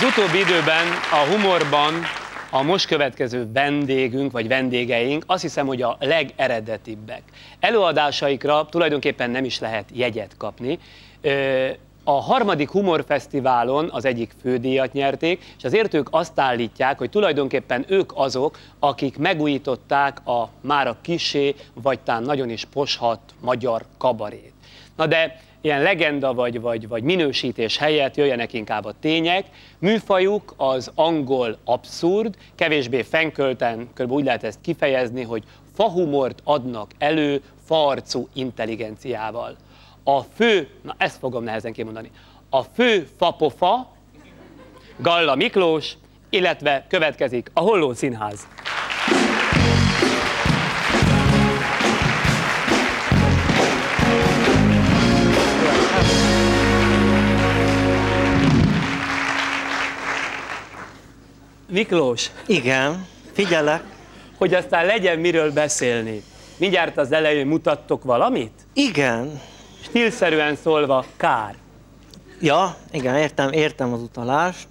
Az utóbbi időben a humorban a most következő vendégünk, vagy vendégeink azt hiszem, hogy a legeredetibbek. Előadásaikra tulajdonképpen nem is lehet jegyet kapni. A harmadik humorfesztiválon az egyik fődíjat nyerték, és azért ők azt állítják, hogy tulajdonképpen ők azok, akik megújították a mára kisé, vagy talán nagyon is poshat magyar kabarét. Na de ilyen legenda vagy, vagy, vagy minősítés helyett jöjjenek inkább a tények. Műfajuk az angol abszurd, kevésbé fenkölten, kb. úgy lehet ezt kifejezni, hogy fahumort adnak elő farcú intelligenciával. A fő, na ezt fogom nehezen kimondani, a fő fapofa, Galla Miklós, illetve következik a Holló Színház. Miklós, Igen, figyelek. hogy aztán legyen miről beszélni. Mindjárt az elején mutattok valamit? Igen stílszerűen szólva kár. Ja, igen, értem, értem az utalást.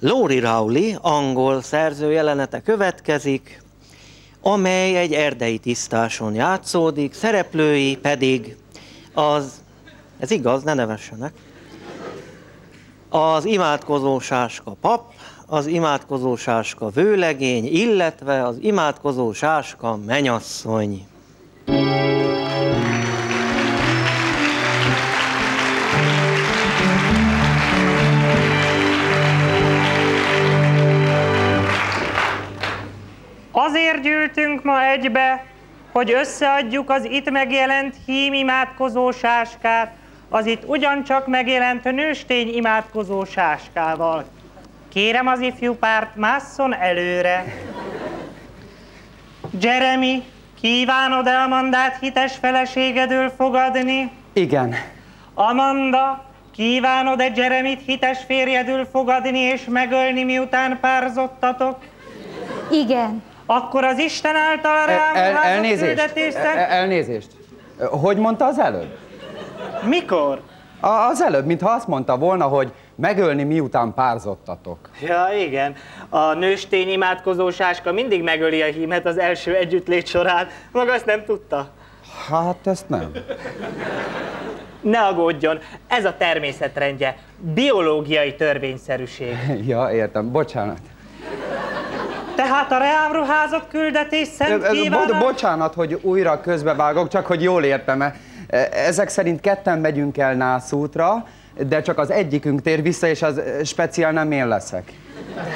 Lori Rowley, angol szerző jelenete következik, amely egy erdei tisztáson játszódik, szereplői pedig az, ez igaz, ne nevessenek, az imádkozó sáska pap, az imádkozó sáska vőlegény, illetve az imádkozó sáska menyasszony. thank 161-be, hogy összeadjuk az itt megjelent hím imádkozó sáskát, az itt ugyancsak megjelent nőstény imádkozó sáskával. Kérem az ifjú párt, másszon előre. Jeremy, kívánod -e Amandát hites feleségedől fogadni? Igen. Amanda, kívánod-e Jeremit hites férjedül fogadni és megölni, miután párzottatok? Igen. Akkor az Isten által El, rám el, ruházott elnézést. El, szerint- elnézést. Hogy mondta az előbb? Mikor? A, az előbb, mintha azt mondta volna, hogy megölni miután párzottatok. Ja, igen. A nőstény imádkozó sáska mindig megöli a hímet az első együttlét során. Maga ezt nem tudta? Hát ezt nem. Ne aggódjon, ez a természetrendje. Biológiai törvényszerűség. Ja, értem. Bocsánat. Tehát a reám ruházott küldetés szent Bo- bocsánat, hogy újra közbevágok, csak hogy jól értem-e. E, Ezek szerint ketten megyünk el nászútra, de csak az egyikünk tér vissza, és az speciál nem én leszek.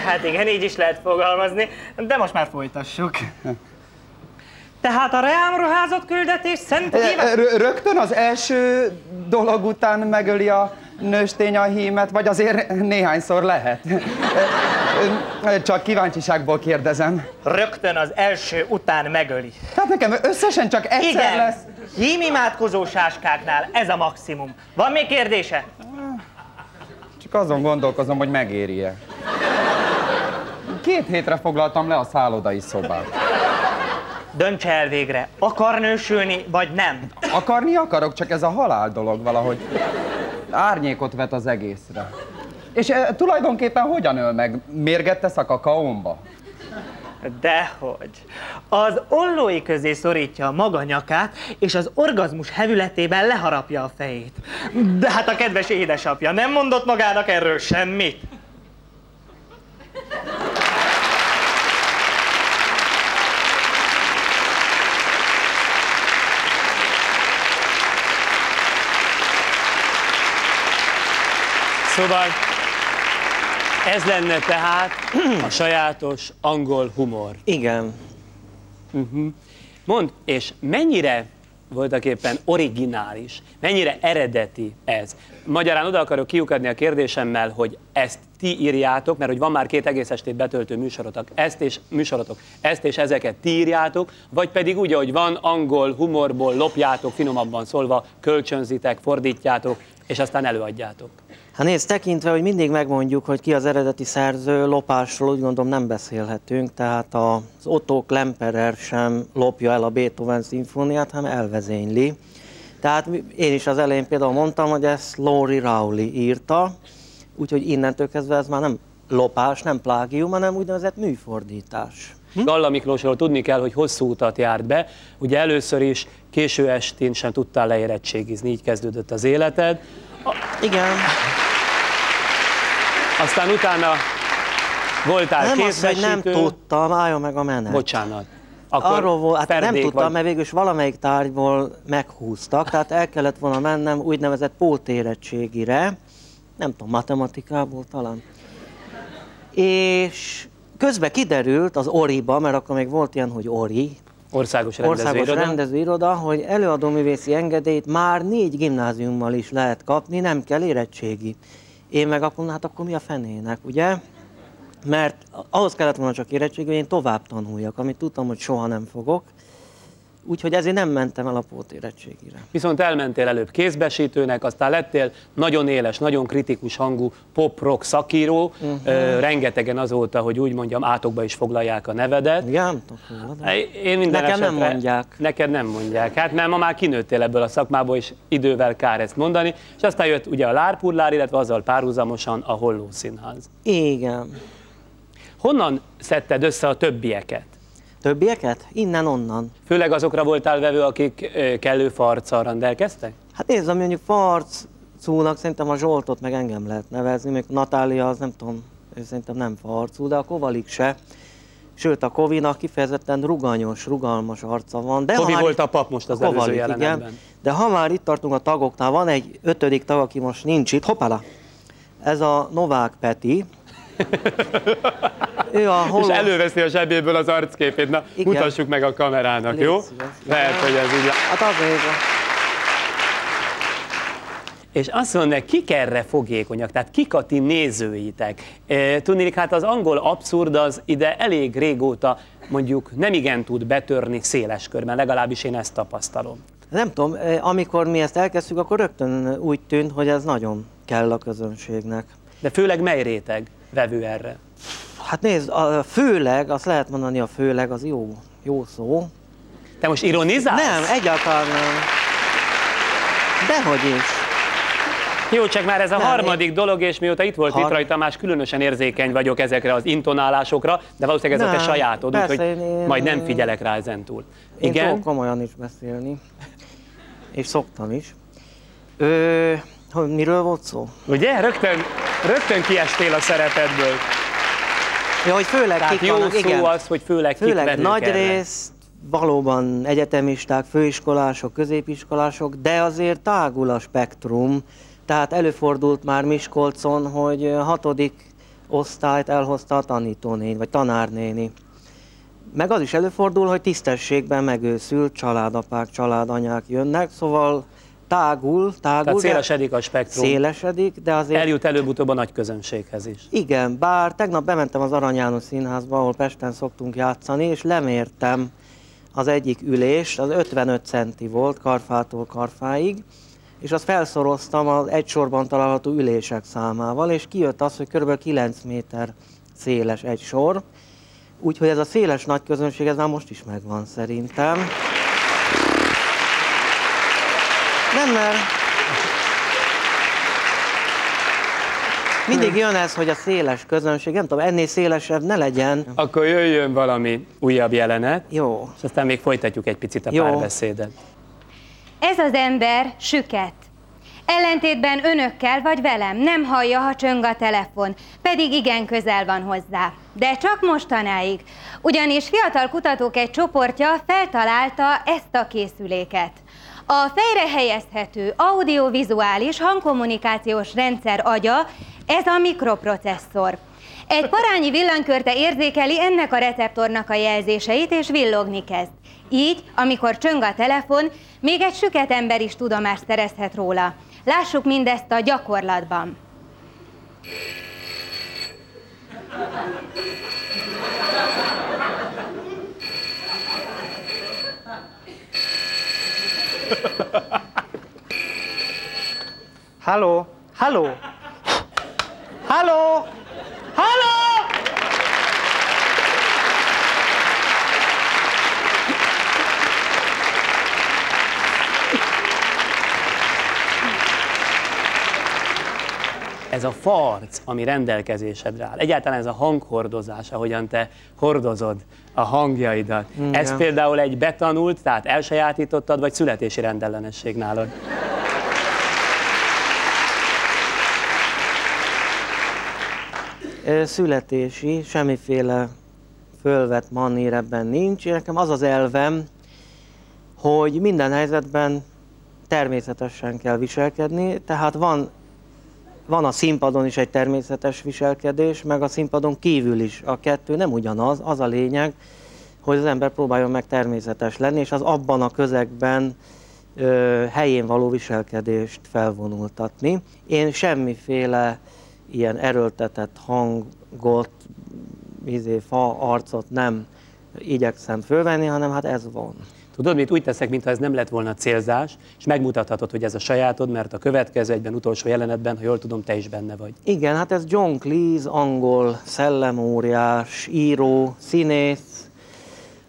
Hát igen, így is lehet fogalmazni, de most már folytassuk. Tehát a reám ruházott küldetés szent E, kívánás... rö- Rögtön az első dolog után megöli a nőstény a hímet, vagy azért néhányszor lehet? Csak kíváncsiságból kérdezem. Rögtön az első után megöli. Tehát nekem összesen csak egyszer Igen, lesz. hím imádkozó sáskáknál ez a maximum. Van még kérdése? Csak azon gondolkozom, hogy megéri-e. Két hétre foglaltam le a szállodai szobát. Döntse el végre, akar nősülni, vagy nem. Akarni akarok, csak ez a halál dolog valahogy árnyékot vet az egészre. És e, tulajdonképpen hogyan öl meg? Mérget tesz a kakaómba? Dehogy. Az ollói közé szorítja a maga nyakát, és az orgazmus hevületében leharapja a fejét. De hát a kedves édesapja nem mondott magának erről semmit. Szóval ez lenne tehát a sajátos angol humor. Igen. Mond, és mennyire voltak éppen originális, mennyire eredeti ez? Magyarán oda akarok kiukadni a kérdésemmel, hogy ezt ti írjátok, mert hogy van már két egész estét betöltő műsorotok, ezt és műsorotok, ezt és ezeket ti írjátok, vagy pedig úgy, ahogy van, angol humorból lopjátok, finomabban szólva, kölcsönzitek, fordítjátok, és aztán előadjátok. Hát nézd, tekintve, hogy mindig megmondjuk, hogy ki az eredeti szerző, lopásról úgy gondolom nem beszélhetünk, tehát az Otto Klemperer sem lopja el a Beethoven szimfóniát, hanem elvezényli. Tehát én is az elején például mondtam, hogy ezt Lori Rowley írta, úgyhogy innentől kezdve ez már nem lopás, nem plágium, hanem úgynevezett műfordítás. Galla Miklósról tudni kell, hogy hosszú utat járt be. Ugye először is késő estén sem tudtál leérettségizni, így kezdődött az életed. Igen, Aztán utána voltál nem az, hogy nem tudtam, álljon meg a menet. Bocsánat. Akkor Arról volt, hát nem tudtam, vagy. mert végülis valamelyik tárgyból meghúztak, tehát el kellett volna mennem úgynevezett pótérettségire, nem tudom, matematikából talán. És közben kiderült az Oriba, mert akkor még volt ilyen, hogy Ori, Országos Országos rendezvőiroda. Rendezőiroda, hogy előadóművészi engedélyt már négy gimnáziummal is lehet kapni, nem kell érettségi. Én meg akkor, hát akkor mi a fenének, ugye? Mert ahhoz kellett volna csak érettségi, hogy én tovább tanuljak, amit tudtam, hogy soha nem fogok. Úgyhogy ezért nem mentem el a pótérettségire. Viszont elmentél előbb kézbesítőnek, aztán lettél nagyon éles, nagyon kritikus hangú pop-rock szakíró. Uh-huh. Rengetegen azóta, hogy úgy mondjam, átokba is foglalják a nevedet. Igen, nem. Én minden Nekem nem esetre- mondják. Neked nem mondják. Hát mert ma már kinőttél ebből a szakmából, és idővel kár ezt mondani. És aztán jött ugye a Lárpurlár, illetve azzal párhuzamosan a Holló Színház. Igen. Honnan szedted össze a többieket? Többieket? Innen-onnan. Főleg azokra voltál vevő, akik kellő farccal rendelkeztek? Hát nézd, ami mondjuk farcúnak szerintem a Zsoltot meg engem lehet nevezni, még Natália az nem tudom, ő szerintem nem farcú, de a Kovalik se. Sőt, a Kovinak kifejezetten ruganyos, rugalmas arca van. De Kovi már volt a pap most az Kovalik, előző igen. jelenetben. De ha már itt tartunk a tagoknál, van egy ötödik tag, aki most nincs itt, hoppala! Ez a Novák Peti. Ő a És holó... előveszi a zsebéből az arcképét. Na, Igen. mutassuk meg a kamerának, Légy jó? szíves. Lehet, hogy ez így... Hát azért. És azt mondja, kik erre fogékonyak, tehát kik a ti nézőitek? E, Tudnék, hát az angol abszurd az ide elég régóta mondjuk nem igen tud betörni széles körben, legalábbis én ezt tapasztalom. Nem tudom, amikor mi ezt elkezdtük, akkor rögtön úgy tűnt, hogy ez nagyon kell a közönségnek. De főleg mely réteg vevő erre? Hát nézd, a főleg, azt lehet mondani, a főleg az jó, jó szó. Te most ironizálsz? Nem, egyáltalán nem. Dehogy is. Jó, csak már ez a Nem, harmadik dolog, és mióta itt volt Har- Vitrai Tamás, különösen érzékeny vagyok ezekre az intonálásokra, de valószínűleg ez a te Nem, sajátod, úgyhogy én- én- majd nem figyelek rá ezentúl. Én Igen? tudok komolyan is beszélni. És szoktam is. Ö, miről volt szó? Ugye? Rögtön, rögtön kiestél a szerepedből. Ja, hogy főleg Tehát kik jó vannak, szó igen. az, hogy főleg, kik Főleg vevők nagy erre. rész valóban egyetemisták, főiskolások, középiskolások, de azért tágul a spektrum. Tehát előfordult már Miskolcon, hogy hatodik osztályt elhozta a tanítónéni, vagy tanárnéni. Meg az is előfordul, hogy tisztességben megőszült családapák, családanyák jönnek, szóval tágul, tágul, Tehát szélesedik a spektrum. szélesedik, de azért Eljut előbb-utóbb a nagy közönséghez is. igen, bár tegnap bementem az Arany János Színházba, ahol Pesten szoktunk játszani, és lemértem az egyik ülést, az 55 centi volt, karfától karfáig, és azt felszoroztam az egy sorban található ülések számával, és kijött az, hogy kb. 9 méter széles egy sor, úgyhogy ez a széles nagy közönség, ez már most is megvan szerintem. Nem, mert mindig jön ez, hogy a széles közönség, nem tudom, ennél szélesebb ne legyen. Akkor jöjjön valami újabb jelenet, Jó. és aztán még folytatjuk egy picit a Jó. párbeszédet. Ez az ember süket. Ellentétben önökkel vagy velem nem hallja, ha csöng a telefon, pedig igen közel van hozzá. De csak mostanáig, ugyanis fiatal kutatók egy csoportja feltalálta ezt a készüléket. A fejre helyezhető audiovizuális hangkommunikációs rendszer agya, ez a mikroprocesszor. Egy parányi villanykörte érzékeli ennek a receptornak a jelzéseit, és villogni kezd. Így, amikor csöng a telefon, még egy süket ember is tudomást szerezhet róla. Lássuk mindezt a gyakorlatban. Halló? Hallo, hallo. Hallo! Ez a farc, ami rendelkezésedre áll, egyáltalán ez a hanghordozás, ahogyan te hordozod a hangjaidat, ez Igen. például egy betanult, tehát elsajátítottad, vagy születési rendellenesség nálad? Születési, semmiféle fölvett manír ebben nincs. Nekem az az elvem, hogy minden helyzetben természetesen kell viselkedni, tehát van, van a színpadon is egy természetes viselkedés, meg a színpadon kívül is. A kettő nem ugyanaz, az a lényeg, hogy az ember próbáljon meg természetes lenni, és az abban a közegben ö, helyén való viselkedést felvonultatni. Én semmiféle ilyen erőltetett hangot, izé, fa, arcot nem igyekszem fölvenni, hanem hát ez van. Tudod, mit úgy teszek, mintha ez nem lett volna célzás, és megmutathatod, hogy ez a sajátod, mert a következő egyben utolsó jelenetben, ha jól tudom, te is benne vagy. Igen, hát ez John Cleese, angol szellemóriás, író, színész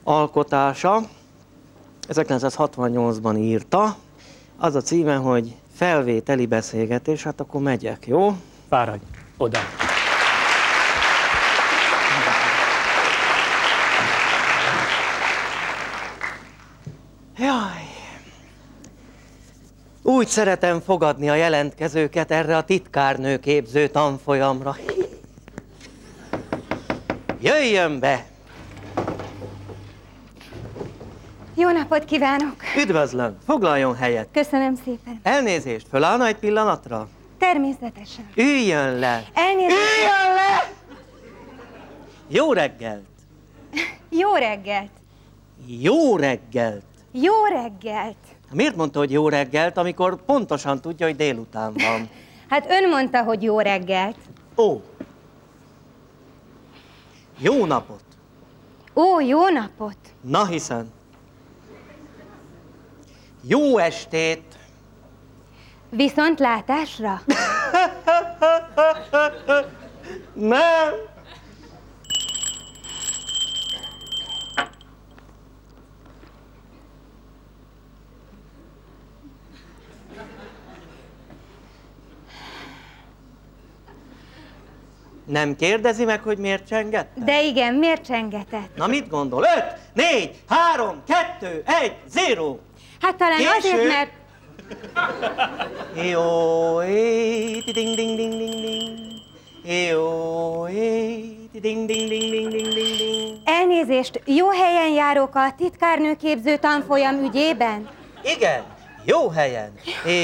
alkotása. 1968-ban írta. Az a címe, hogy felvételi beszélgetés, hát akkor megyek, jó? Fáradj oda. Úgy szeretem fogadni a jelentkezőket erre a titkárnő képző tanfolyamra. Jöjjön be! Jó napot kívánok! Üdvözlöm! Foglaljon helyet! Köszönöm szépen. Elnézést, fölállna egy pillanatra? Természetesen. Üljön le! Elnézést. Üljön le! Jó reggelt! Jó reggelt! Jó reggelt! Jó reggelt! Miért mondta, hogy jó reggelt, amikor pontosan tudja, hogy délután van? Hát ön mondta, hogy jó reggelt. Ó! Jó napot! Ó, jó napot! Na hiszen. Jó estét! Viszontlátásra? Nem! Nem kérdezi meg, hogy miért csengett? De igen, miért csengetett? Na mit gondol? 5, 4, 3, 2, 1, 0! Hát talán Késő. azért, mert Jó, ding ding ding ding ding. Jó, ding ding ding ding ding ding ding. elnézést, jó helyen járok a titkárnőképző tanfolyam ügyében? Igen, jó helyen.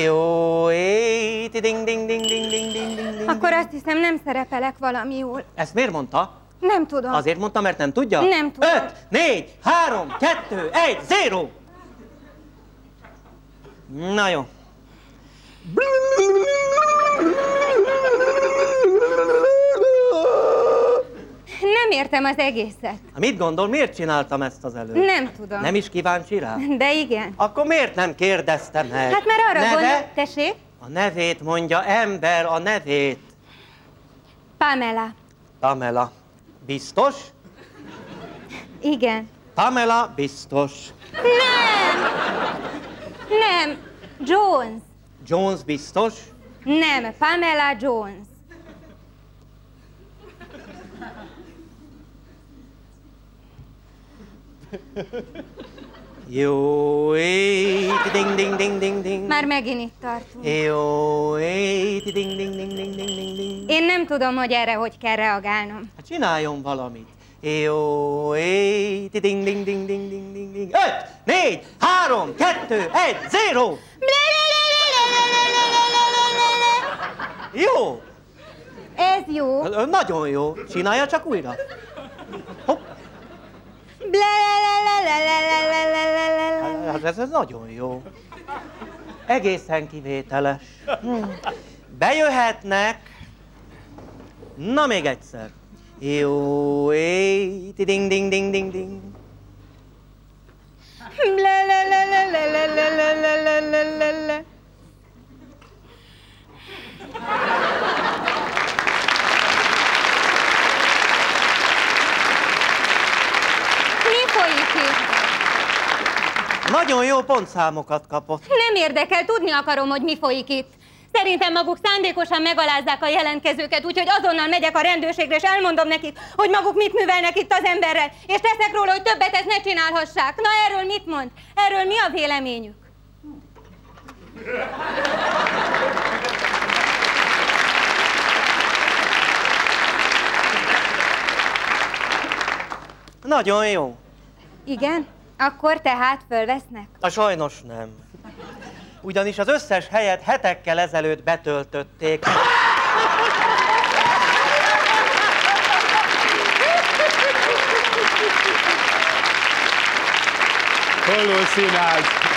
Jó, é, ding ding ding ding ding ding ding ding. Akkor azt hiszem nem szerepelek valami jól. Ezt miért mondta? Nem tudom. Azért mondta, mert nem tudja? Nem tudom. 5, 4, 3, 2, 1, 0! Na jó. Nem értem az egészet. Mit gondol, miért csináltam ezt az előtt? Nem tudom. Nem is kíváncsi rá? De igen. Akkor miért nem kérdezte meg? Hát mert arra Neve? gondol... Tessék? A nevét mondja, ember, a nevét. Pamela. Pamela. Biztos? Igen. Pamela biztos. Nem! Nem. Jones. Jones biztos. Nem, Pamela Jones. Jó, é, ding ding ding ding ding. Már megint itt tartunk. Jó, é, ding ding ding ding ding ding ding. Én nem tudom, hogy erre hogy kell reagálnom. Hát csináljon valamit. Jó, é, ding ding ding ding ding ding ding. Öt, négy, három, kettő, egy, zéro. Jó, Ez jó. Nagyon jó. Csinálja csak újra. Hát ez, ez nagyon jó. Egészen kivételes. Bejöhetnek. Na még egyszer. Jó, é, ding ding ding ding ding. Blalalalalalalalalala. Mi folyik itt? Nagyon jó pontszámokat kapott. Nem érdekel, tudni akarom, hogy mi folyik itt. Szerintem maguk szándékosan megalázzák a jelentkezőket, úgyhogy azonnal megyek a rendőrségre, és elmondom nekik, hogy maguk mit művelnek itt az emberrel, és teszek róla, hogy többet ezt ne csinálhassák. Na erről mit mond? Erről mi a véleményük? Nagyon jó. Igen? Akkor tehát fölvesznek? A sajnos nem. Ugyanis az összes helyet hetekkel ezelőtt betöltötték. Holló színház.